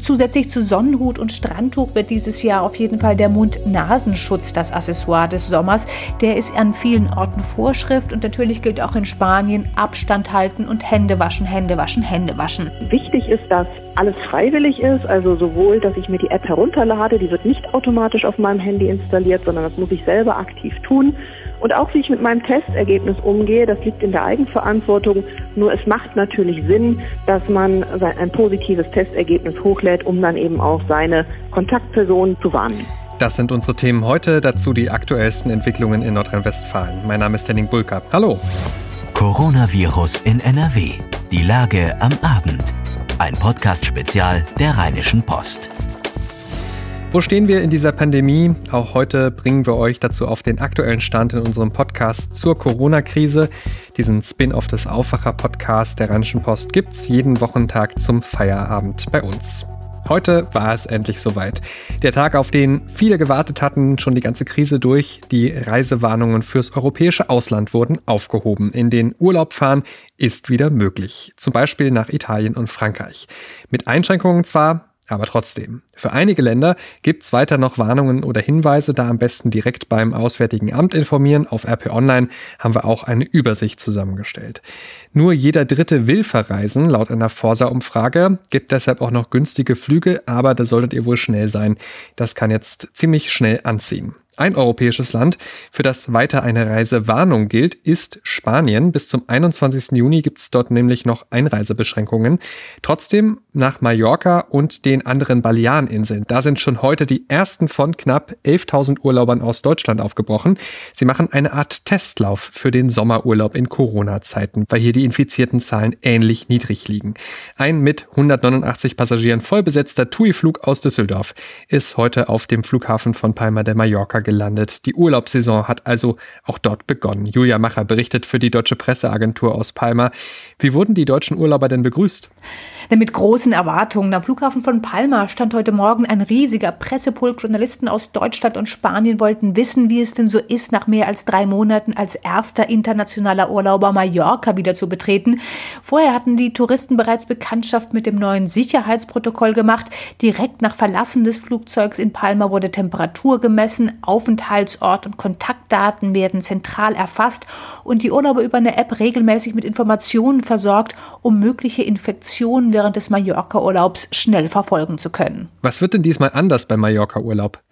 Zusätzlich zu Sonnenhut und Strandtuch wird dieses Jahr auf jeden Fall der Mund-Nasenschutz das Accessoire des Sommers. Der ist an vielen Orten Vorschrift und natürlich gilt auch in Spanien Abstand halten und Hände waschen, Hände waschen, Hände waschen. Wichtig ist, dass alles freiwillig ist, also sowohl, dass ich mir die App herunterlade, die wird nicht automatisch auf meinem Handy installiert, sondern das muss ich selber aktiv tun. Und auch wie ich mit meinem Testergebnis umgehe, das liegt in der Eigenverantwortung. Nur es macht natürlich Sinn, dass man ein positives Testergebnis hochlädt, um dann eben auch seine Kontaktpersonen zu warnen. Das sind unsere Themen heute, dazu die aktuellsten Entwicklungen in Nordrhein-Westfalen. Mein Name ist Henning Bulka. Hallo. Coronavirus in NRW. Die Lage am Abend. Ein Podcast-Spezial der Rheinischen Post. Wo stehen wir in dieser Pandemie? Auch heute bringen wir euch dazu auf den aktuellen Stand in unserem Podcast zur Corona-Krise. Diesen Spin-off des Aufwacher-Podcasts der Rheinischen Post gibt's jeden Wochentag zum Feierabend bei uns. Heute war es endlich soweit. Der Tag, auf den viele gewartet hatten, schon die ganze Krise durch. Die Reisewarnungen fürs europäische Ausland wurden aufgehoben. In den Urlaub fahren ist wieder möglich. Zum Beispiel nach Italien und Frankreich. Mit Einschränkungen zwar, aber trotzdem, für einige Länder gibt es weiter noch Warnungen oder Hinweise, da am besten direkt beim Auswärtigen Amt informieren. Auf RP Online haben wir auch eine Übersicht zusammengestellt. Nur jeder Dritte will verreisen, laut einer Forsa-Umfrage, gibt deshalb auch noch günstige Flüge, aber da solltet ihr wohl schnell sein. Das kann jetzt ziemlich schnell anziehen. Ein europäisches Land, für das weiter eine Reisewarnung gilt, ist Spanien. Bis zum 21. Juni gibt es dort nämlich noch Einreisebeschränkungen. Trotzdem nach Mallorca und den anderen Baleareninseln. Da sind schon heute die ersten von knapp 11.000 Urlaubern aus Deutschland aufgebrochen. Sie machen eine Art Testlauf für den Sommerurlaub in Corona-Zeiten, weil hier die infizierten Zahlen ähnlich niedrig liegen. Ein mit 189 Passagieren vollbesetzter TUI-Flug aus Düsseldorf ist heute auf dem Flughafen von Palma de Mallorca gelandet. Die Urlaubssaison hat also auch dort begonnen. Julia Macher berichtet für die Deutsche Presseagentur aus Palma. Wie wurden die deutschen Urlauber denn begrüßt? Mit großen Erwartungen. Am Flughafen von Palma stand heute Morgen ein riesiger Pressepulk. Journalisten aus Deutschland und Spanien wollten wissen, wie es denn so ist, nach mehr als drei Monaten als erster internationaler Urlauber Mallorca wieder zu betreten. Vorher hatten die Touristen bereits Bekanntschaft mit dem neuen Sicherheitsprotokoll gemacht. Direkt nach Verlassen des Flugzeugs in Palma wurde Temperatur gemessen, Aufenthaltsort und Kontaktdaten werden zentral erfasst und die Urlauber über eine App regelmäßig mit Informationen versorgt, um mögliche Infektionen während des Mallorca-Urlaubs schnell verfolgen zu können. Was wird denn diesmal anders beim Mallorca-Urlaub?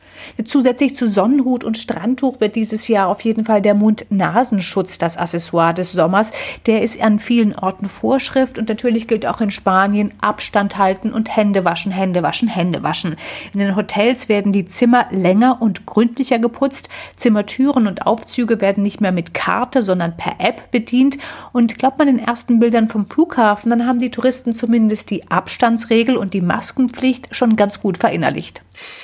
Zusätzlich zu Sonnenhut und Strandtuch wird dieses Jahr auf jeden Fall der Mund-Nasenschutz das Accessoire des Sommers. Der ist an vielen Orten Vorschrift und natürlich gilt auch in Spanien Abstand halten und Hände waschen, Hände waschen, Hände waschen. In den Hotels werden die Zimmer länger und gründlicher geputzt. Zimmertüren und Aufzüge werden nicht mehr mit Karte, sondern per App bedient. Und glaubt man den ersten Bildern vom Flughafen, dann haben die Touristen zumindest die Abstandsregel und die Maskenpflicht schon ganz gut verinnerlicht.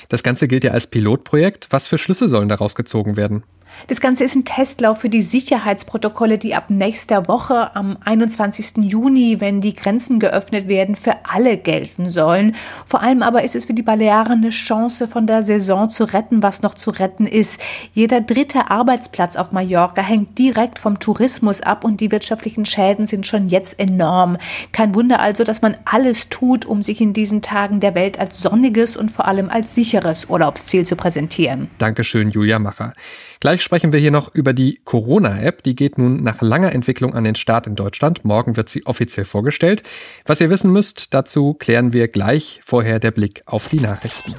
Das Ganze gilt ja als Pilotprojekt. Was für Schlüsse sollen daraus gezogen werden? Das Ganze ist ein Testlauf für die Sicherheitsprotokolle, die ab nächster Woche am 21. Juni, wenn die Grenzen geöffnet werden, für alle gelten sollen. Vor allem aber ist es für die Balearen eine Chance, von der Saison zu retten, was noch zu retten ist. Jeder dritte Arbeitsplatz auf Mallorca hängt direkt vom Tourismus ab und die wirtschaftlichen Schäden sind schon jetzt enorm. Kein Wunder also, dass man alles tut, um sich in diesen Tagen der Welt als sonniges und vor allem als sicheres Urlaubsziel zu präsentieren. Dankeschön, Julia Macher. Gleich sprechen wir hier noch über die Corona-App. Die geht nun nach langer Entwicklung an den Start in Deutschland. Morgen wird sie offiziell vorgestellt. Was ihr wissen müsst, dazu klären wir gleich vorher der Blick auf die Nachrichten.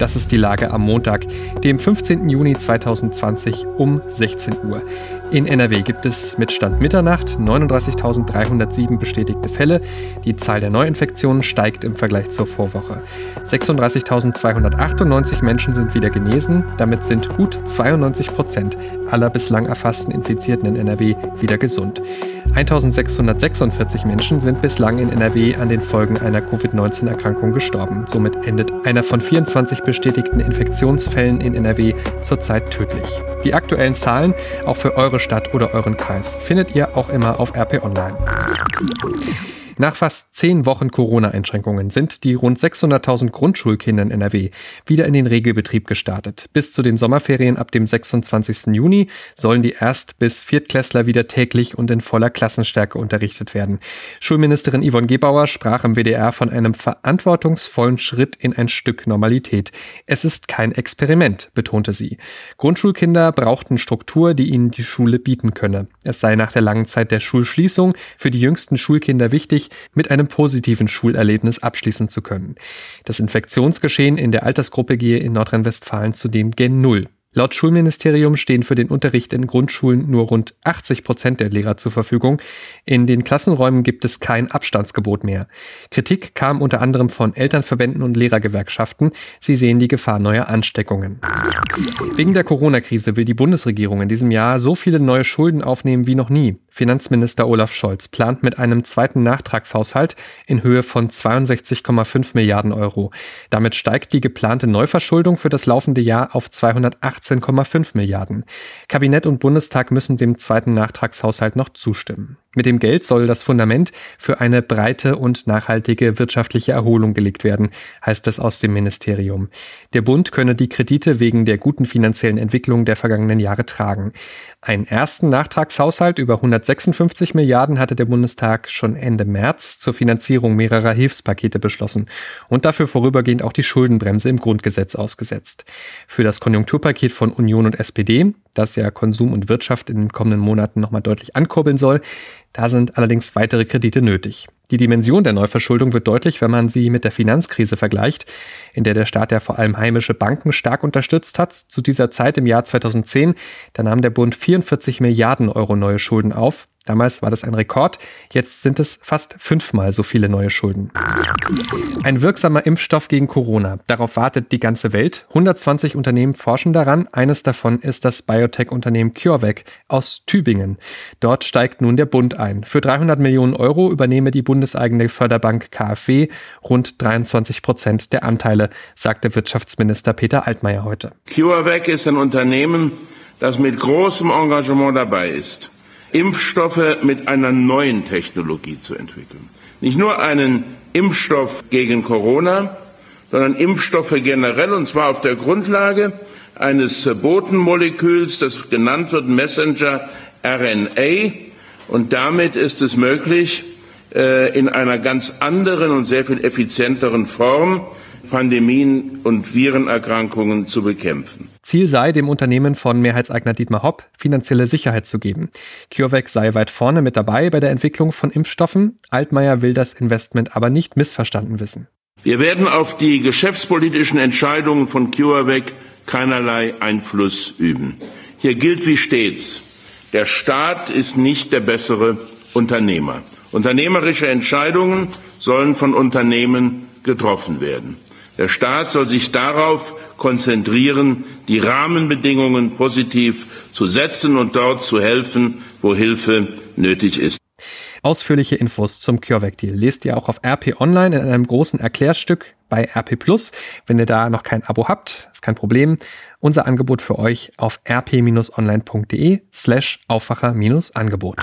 Das ist die Lage am Montag, dem 15. Juni 2020 um 16 Uhr. In NRW gibt es mit Stand Mitternacht 39.307 bestätigte Fälle. Die Zahl der Neuinfektionen steigt im Vergleich zur Vorwoche. 36.298 Menschen sind wieder genesen. Damit sind gut 92 Prozent aller bislang erfassten Infizierten in NRW wieder gesund. 1646 Menschen sind bislang in NRW an den Folgen einer Covid-19-Erkrankung gestorben. Somit endet einer von 24 bestätigten Infektionsfällen in NRW zurzeit tödlich. Die aktuellen Zahlen auch für eure Stadt oder euren Kreis findet ihr auch immer auf RP Online. Nach fast zehn Wochen Corona-Einschränkungen sind die rund 600.000 Grundschulkinder in NRW wieder in den Regelbetrieb gestartet. Bis zu den Sommerferien ab dem 26. Juni sollen die Erst- bis Viertklässler wieder täglich und in voller Klassenstärke unterrichtet werden. Schulministerin Yvonne Gebauer sprach im WDR von einem verantwortungsvollen Schritt in ein Stück Normalität. Es ist kein Experiment, betonte sie. Grundschulkinder brauchten Struktur, die ihnen die Schule bieten könne. Es sei nach der langen Zeit der Schulschließung für die jüngsten Schulkinder wichtig, mit einem positiven Schulerlebnis abschließen zu können. Das Infektionsgeschehen in der Altersgruppe gehe in Nordrhein-Westfalen zudem gen Null. Laut Schulministerium stehen für den Unterricht in Grundschulen nur rund 80 Prozent der Lehrer zur Verfügung. In den Klassenräumen gibt es kein Abstandsgebot mehr. Kritik kam unter anderem von Elternverbänden und Lehrergewerkschaften. Sie sehen die Gefahr neuer Ansteckungen. Wegen der Corona-Krise will die Bundesregierung in diesem Jahr so viele neue Schulden aufnehmen wie noch nie. Finanzminister Olaf Scholz plant mit einem zweiten Nachtragshaushalt in Höhe von 62,5 Milliarden Euro. Damit steigt die geplante Neuverschuldung für das laufende Jahr auf 280 18,5 Milliarden. Kabinett und Bundestag müssen dem zweiten Nachtragshaushalt noch zustimmen. Mit dem Geld soll das Fundament für eine breite und nachhaltige wirtschaftliche Erholung gelegt werden, heißt es aus dem Ministerium. Der Bund könne die Kredite wegen der guten finanziellen Entwicklung der vergangenen Jahre tragen. Einen ersten Nachtragshaushalt über 156 Milliarden hatte der Bundestag schon Ende März zur Finanzierung mehrerer Hilfspakete beschlossen und dafür vorübergehend auch die Schuldenbremse im Grundgesetz ausgesetzt. Für das Konjunkturpaket von Union und SPD, das ja Konsum und Wirtschaft in den kommenden Monaten nochmal deutlich ankurbeln soll, da sind allerdings weitere Kredite nötig. Die Dimension der Neuverschuldung wird deutlich, wenn man sie mit der Finanzkrise vergleicht, in der der Staat ja vor allem heimische Banken stark unterstützt hat. Zu dieser Zeit im Jahr 2010, da nahm der Bund 44 Milliarden Euro neue Schulden auf. Damals war das ein Rekord, jetzt sind es fast fünfmal so viele neue Schulden. Ein wirksamer Impfstoff gegen Corona. Darauf wartet die ganze Welt. 120 Unternehmen forschen daran. Eines davon ist das Biotech-Unternehmen CureVac aus Tübingen. Dort steigt nun der Bund ein. Für 300 Millionen Euro übernehme die bundeseigene Förderbank KfW rund 23 Prozent der Anteile, sagte Wirtschaftsminister Peter Altmaier heute. CureVac ist ein Unternehmen, das mit großem Engagement dabei ist Impfstoffe mit einer neuen Technologie zu entwickeln. Nicht nur einen Impfstoff gegen Corona, sondern Impfstoffe generell, und zwar auf der Grundlage eines Botenmoleküls, das genannt wird Messenger RNA. Und damit ist es möglich, äh, in einer ganz anderen und sehr viel effizienteren Form Pandemien und Virenerkrankungen zu bekämpfen. Ziel sei, dem Unternehmen von Mehrheitseigner Dietmar Hopp finanzielle Sicherheit zu geben. CureVac sei weit vorne mit dabei bei der Entwicklung von Impfstoffen. Altmaier will das Investment aber nicht missverstanden wissen. Wir werden auf die geschäftspolitischen Entscheidungen von CureVac keinerlei Einfluss üben. Hier gilt wie stets, der Staat ist nicht der bessere Unternehmer. Unternehmerische Entscheidungen sollen von Unternehmen getroffen werden. Der Staat soll sich darauf konzentrieren, die Rahmenbedingungen positiv zu setzen und dort zu helfen, wo Hilfe nötig ist. Ausführliche Infos zum CureVac-Deal lest ihr auch auf RP Online in einem großen Erklärstück bei RP Plus. Wenn ihr da noch kein Abo habt, ist kein Problem unser Angebot für euch auf rp-online.de slash Aufwacher-Angebot.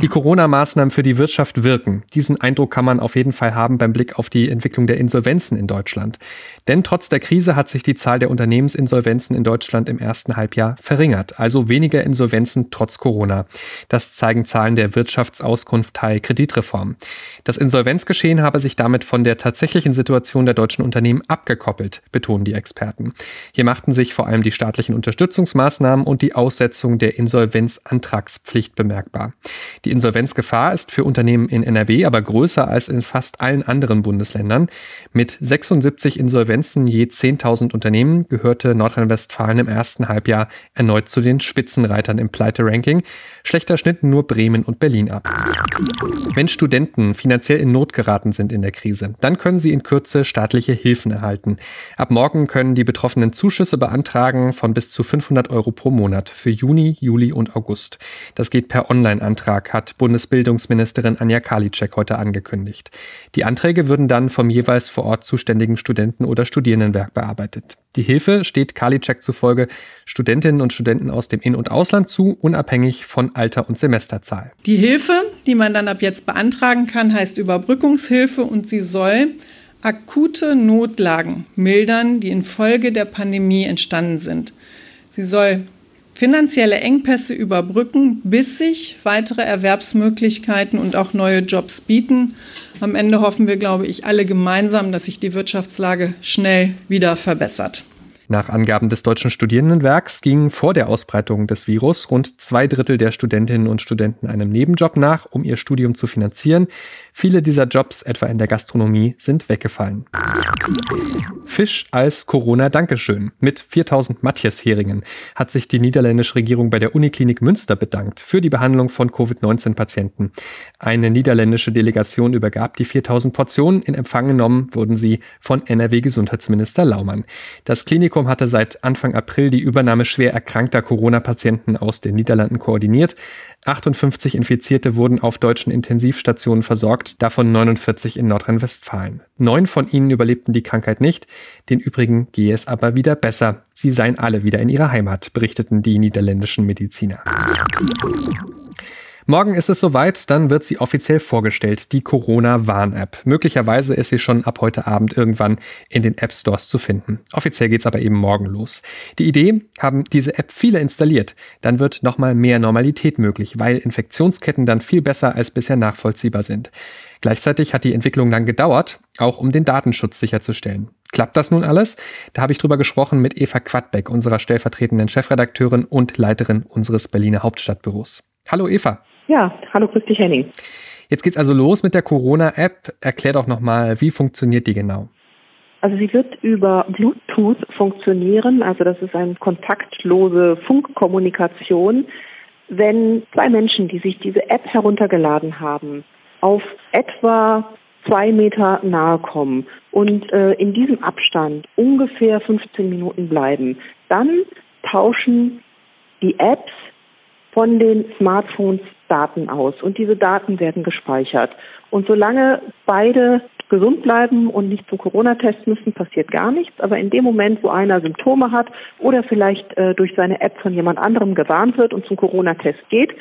Die Corona-Maßnahmen für die Wirtschaft wirken. Diesen Eindruck kann man auf jeden Fall haben beim Blick auf die Entwicklung der Insolvenzen in Deutschland. Denn trotz der Krise hat sich die Zahl der Unternehmensinsolvenzen in Deutschland im ersten Halbjahr verringert. Also weniger Insolvenzen trotz Corona. Das zeigen Zahlen der Wirtschaftsauskunft Teil Kreditreform. Das Insolvenzgeschehen habe sich damit von der tatsächlichen Situation der deutschen Unternehmen abgekoppelt, betonen die Experten. Hier macht machten sich vor allem die staatlichen Unterstützungsmaßnahmen und die Aussetzung der Insolvenzantragspflicht bemerkbar. Die Insolvenzgefahr ist für Unternehmen in NRW aber größer als in fast allen anderen Bundesländern. Mit 76 Insolvenzen je 10.000 Unternehmen gehörte Nordrhein-Westfalen im ersten Halbjahr erneut zu den Spitzenreitern im Pleite-Ranking. Schlechter schnitten nur Bremen und Berlin ab. Wenn Studenten finanziell in Not geraten sind in der Krise, dann können sie in Kürze staatliche Hilfen erhalten. Ab morgen können die Betroffenen Zuschüsse Zuschüsse beantragen von bis zu 500 Euro pro Monat für Juni, Juli und August. Das geht per Online-Antrag, hat Bundesbildungsministerin Anja Karliczek heute angekündigt. Die Anträge würden dann vom jeweils vor Ort zuständigen Studenten- oder Studierendenwerk bearbeitet. Die Hilfe steht Karliczek zufolge Studentinnen und Studenten aus dem In- und Ausland zu, unabhängig von Alter und Semesterzahl. Die Hilfe, die man dann ab jetzt beantragen kann, heißt Überbrückungshilfe und sie soll akute Notlagen mildern, die infolge der Pandemie entstanden sind. Sie soll finanzielle Engpässe überbrücken, bis sich weitere Erwerbsmöglichkeiten und auch neue Jobs bieten. Am Ende hoffen wir, glaube ich, alle gemeinsam, dass sich die Wirtschaftslage schnell wieder verbessert. Nach Angaben des Deutschen Studierendenwerks gingen vor der Ausbreitung des Virus rund zwei Drittel der Studentinnen und Studenten einem Nebenjob nach, um ihr Studium zu finanzieren. Viele dieser Jobs, etwa in der Gastronomie, sind weggefallen. Fisch als Corona-Dankeschön. Mit 4000 Matthias-Heringen hat sich die niederländische Regierung bei der Uniklinik Münster bedankt für die Behandlung von Covid-19-Patienten. Eine niederländische Delegation übergab die 4000 Portionen. In Empfang genommen wurden sie von NRW-Gesundheitsminister Laumann. Das Klinikum hatte seit Anfang April die Übernahme schwer erkrankter Corona-Patienten aus den Niederlanden koordiniert. 58 Infizierte wurden auf deutschen Intensivstationen versorgt, davon 49 in Nordrhein-Westfalen. Neun von ihnen überlebten die Krankheit nicht, den übrigen gehe es aber wieder besser. Sie seien alle wieder in ihrer Heimat, berichteten die niederländischen Mediziner. Morgen ist es soweit, dann wird sie offiziell vorgestellt, die Corona-Warn-App. Möglicherweise ist sie schon ab heute Abend irgendwann in den App Stores zu finden. Offiziell geht es aber eben morgen los. Die Idee, haben diese App viele installiert, dann wird nochmal mehr Normalität möglich, weil Infektionsketten dann viel besser als bisher nachvollziehbar sind. Gleichzeitig hat die Entwicklung lang gedauert, auch um den Datenschutz sicherzustellen. Klappt das nun alles? Da habe ich drüber gesprochen mit Eva Quadbeck, unserer stellvertretenden Chefredakteurin und Leiterin unseres Berliner Hauptstadtbüros. Hallo Eva. Ja, hallo, grüß dich Henning. Jetzt geht's also los mit der Corona-App. Erklär doch nochmal, wie funktioniert die genau? Also sie wird über Bluetooth funktionieren, also das ist eine kontaktlose Funkkommunikation. Wenn zwei Menschen, die sich diese App heruntergeladen haben, auf etwa zwei Meter nahe kommen und äh, in diesem Abstand ungefähr 15 Minuten bleiben, dann tauschen die Apps von den Smartphones Daten aus und diese Daten werden gespeichert. Und solange beide gesund bleiben und nicht zum Corona-Test müssen, passiert gar nichts. Aber in dem Moment, wo einer Symptome hat oder vielleicht äh, durch seine App von jemand anderem gewarnt wird und zum Corona-Test geht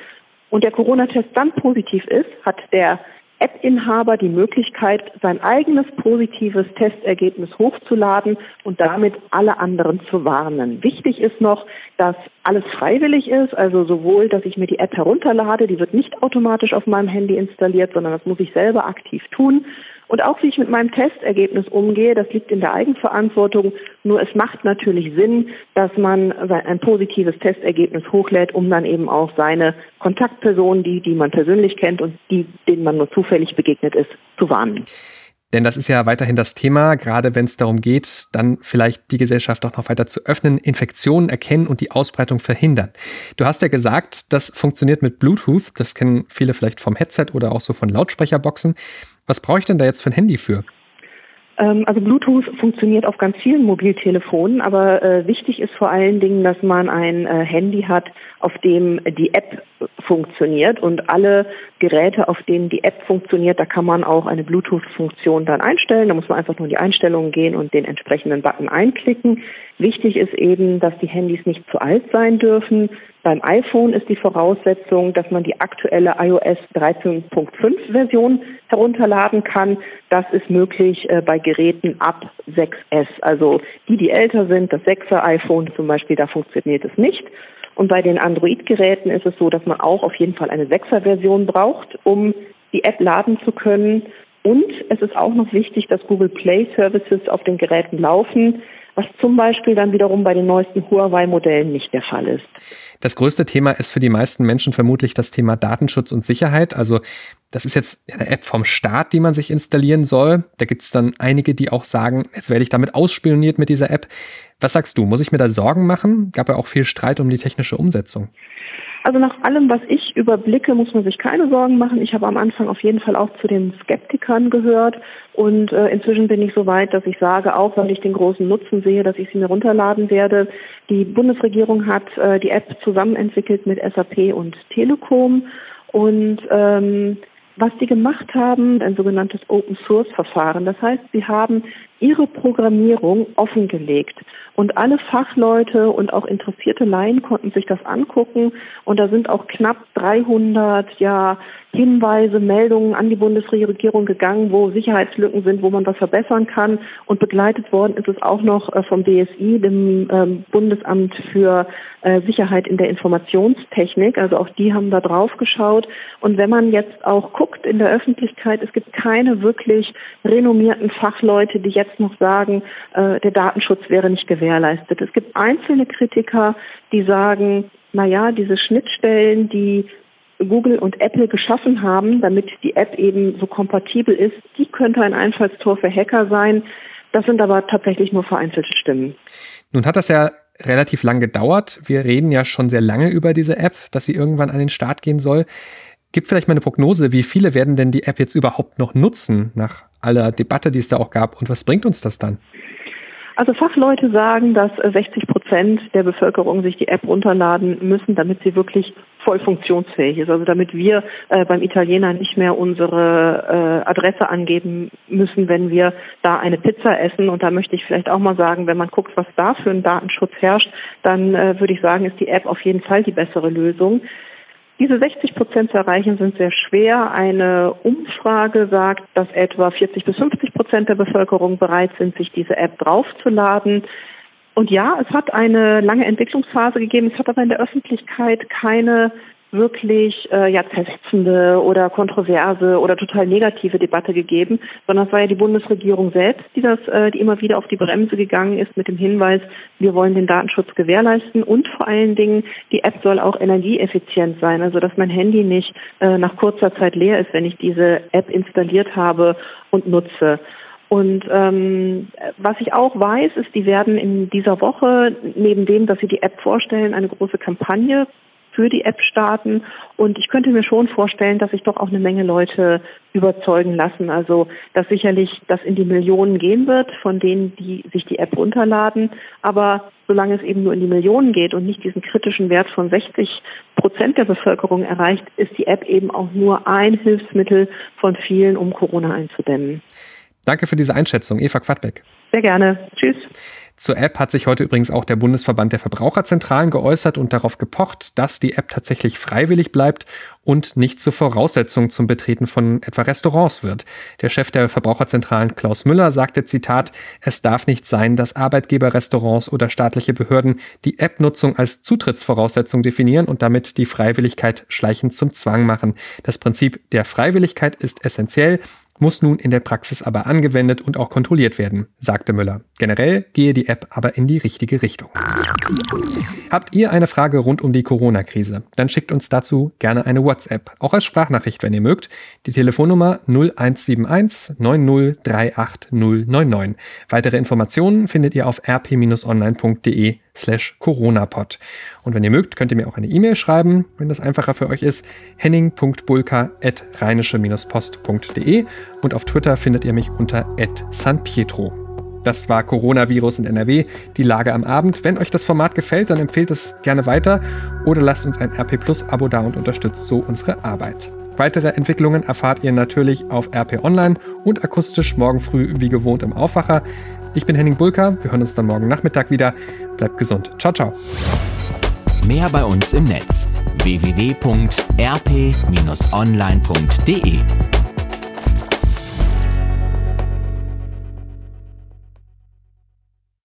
und der Corona-Test dann positiv ist, hat der App-Inhaber die Möglichkeit, sein eigenes positives Testergebnis hochzuladen und damit alle anderen zu warnen. Wichtig ist noch, dass alles freiwillig ist, also sowohl, dass ich mir die App herunterlade, die wird nicht automatisch auf meinem Handy installiert, sondern das muss ich selber aktiv tun. Und auch wie ich mit meinem Testergebnis umgehe, das liegt in der Eigenverantwortung. Nur es macht natürlich Sinn, dass man ein positives Testergebnis hochlädt, um dann eben auch seine Kontaktpersonen, die, die man persönlich kennt und die, denen man nur zufällig begegnet ist, zu warnen. Denn das ist ja weiterhin das Thema, gerade wenn es darum geht, dann vielleicht die Gesellschaft auch noch weiter zu öffnen, Infektionen erkennen und die Ausbreitung verhindern. Du hast ja gesagt, das funktioniert mit Bluetooth. Das kennen viele vielleicht vom Headset oder auch so von Lautsprecherboxen. Was brauche ich denn da jetzt für ein Handy für? Ähm, also Bluetooth funktioniert auf ganz vielen Mobiltelefonen, aber äh, wichtig ist vor allen Dingen, dass man ein äh, Handy hat, auf dem die App funktioniert und alle Geräte, auf denen die App funktioniert, da kann man auch eine Bluetooth-Funktion dann einstellen. Da muss man einfach nur in die Einstellungen gehen und den entsprechenden Button einklicken. Wichtig ist eben, dass die Handys nicht zu alt sein dürfen. Beim iPhone ist die Voraussetzung, dass man die aktuelle iOS 13.5 Version herunterladen kann. Das ist möglich äh, bei Geräten ab 6S. Also die, die älter sind, das 6er iPhone zum Beispiel, da funktioniert es nicht. Und bei den Android-Geräten ist es so, dass man auch auf jeden Fall eine 6er-Version braucht, um die App laden zu können. Und es ist auch noch wichtig, dass Google Play Services auf den Geräten laufen was zum Beispiel dann wiederum bei den neuesten Huawei-Modellen nicht der Fall ist. Das größte Thema ist für die meisten Menschen vermutlich das Thema Datenschutz und Sicherheit. Also das ist jetzt eine App vom Staat, die man sich installieren soll. Da gibt es dann einige, die auch sagen, jetzt werde ich damit ausspioniert mit dieser App. Was sagst du? Muss ich mir da Sorgen machen? Gab ja auch viel Streit um die technische Umsetzung. Also nach allem, was ich überblicke, muss man sich keine Sorgen machen. Ich habe am Anfang auf jeden Fall auch zu den Skeptikern gehört und äh, inzwischen bin ich so weit, dass ich sage, auch weil ich den großen Nutzen sehe, dass ich sie mir runterladen werde. Die Bundesregierung hat äh, die App zusammen entwickelt mit SAP und Telekom und ähm, was die gemacht haben, ein sogenanntes Open Source Verfahren. Das heißt, sie haben ihre Programmierung offengelegt. Und alle Fachleute und auch interessierte Laien konnten sich das angucken. Und da sind auch knapp 300 ja, Hinweise, Meldungen an die Bundesregierung gegangen, wo Sicherheitslücken sind, wo man was verbessern kann. Und begleitet worden ist es auch noch äh, vom BSI, dem ähm, Bundesamt für äh, Sicherheit in der Informationstechnik. Also auch die haben da drauf geschaut. Und wenn man jetzt auch guckt in der Öffentlichkeit, es gibt keine wirklich renommierten Fachleute, die jetzt noch sagen, äh, der Datenschutz wäre nicht gewährleistet. Es gibt einzelne Kritiker, die sagen, na ja, diese Schnittstellen, die Google und Apple geschaffen haben, damit die App eben so kompatibel ist, die könnte ein Einfallstor für Hacker sein. Das sind aber tatsächlich nur vereinzelte Stimmen. Nun hat das ja relativ lang gedauert. Wir reden ja schon sehr lange über diese App, dass sie irgendwann an den Start gehen soll. Gibt vielleicht mal eine Prognose, wie viele werden denn die App jetzt überhaupt noch nutzen nach aller Debatte, die es da auch gab? Und was bringt uns das dann? Also Fachleute sagen, dass 60 Prozent der Bevölkerung sich die App runterladen müssen, damit sie wirklich voll funktionsfähig ist. Also damit wir äh, beim Italiener nicht mehr unsere äh, Adresse angeben müssen, wenn wir da eine Pizza essen. Und da möchte ich vielleicht auch mal sagen, wenn man guckt, was da für ein Datenschutz herrscht, dann äh, würde ich sagen, ist die App auf jeden Fall die bessere Lösung. Diese 60 Prozent zu erreichen sind sehr schwer. Eine Umfrage sagt, dass etwa 40 bis 50 Prozent der Bevölkerung bereit sind, sich diese App draufzuladen. Und ja, es hat eine lange Entwicklungsphase gegeben. Es hat aber in der Öffentlichkeit keine wirklich äh, ja zersetzende oder kontroverse oder total negative Debatte gegeben, sondern es war ja die Bundesregierung selbst, die das, äh, die immer wieder auf die Bremse gegangen ist mit dem Hinweis, wir wollen den Datenschutz gewährleisten und vor allen Dingen die App soll auch energieeffizient sein, also dass mein Handy nicht äh, nach kurzer Zeit leer ist, wenn ich diese App installiert habe und nutze. Und ähm, was ich auch weiß, ist, die werden in dieser Woche, neben dem, dass sie die App vorstellen, eine große Kampagne für die App starten. Und ich könnte mir schon vorstellen, dass sich doch auch eine Menge Leute überzeugen lassen. Also, dass sicherlich das in die Millionen gehen wird, von denen, die sich die App runterladen. Aber solange es eben nur in die Millionen geht und nicht diesen kritischen Wert von 60 Prozent der Bevölkerung erreicht, ist die App eben auch nur ein Hilfsmittel von vielen, um Corona einzudämmen. Danke für diese Einschätzung, Eva Quadbeck. Sehr gerne. Tschüss. Zur App hat sich heute übrigens auch der Bundesverband der Verbraucherzentralen geäußert und darauf gepocht, dass die App tatsächlich freiwillig bleibt und nicht zur Voraussetzung zum Betreten von etwa Restaurants wird. Der Chef der Verbraucherzentralen Klaus Müller sagte Zitat, es darf nicht sein, dass Arbeitgeber, Restaurants oder staatliche Behörden die App-Nutzung als Zutrittsvoraussetzung definieren und damit die Freiwilligkeit schleichend zum Zwang machen. Das Prinzip der Freiwilligkeit ist essentiell muss nun in der Praxis aber angewendet und auch kontrolliert werden, sagte Müller. Generell gehe die App aber in die richtige Richtung. Habt ihr eine Frage rund um die Corona-Krise? Dann schickt uns dazu gerne eine WhatsApp, auch als Sprachnachricht, wenn ihr mögt. Die Telefonnummer 0171 9038099. Weitere Informationen findet ihr auf rp-online.de slash coronapod. Und wenn ihr mögt, könnt ihr mir auch eine E-Mail schreiben, wenn das einfacher für euch ist, henning.bulka.rheinische-post.de und auf Twitter findet ihr mich unter @sanpietro. Das war Coronavirus in NRW, die Lage am Abend. Wenn euch das Format gefällt, dann empfehlt es gerne weiter oder lasst uns ein RP Plus Abo da und unterstützt so unsere Arbeit. Weitere Entwicklungen erfahrt ihr natürlich auf RP Online und akustisch morgen früh wie gewohnt im Aufwacher. Ich bin Henning Bulka, wir hören uns dann morgen Nachmittag wieder. Bleibt gesund. Ciao, ciao. Mehr bei uns im Netz www.rp-online.de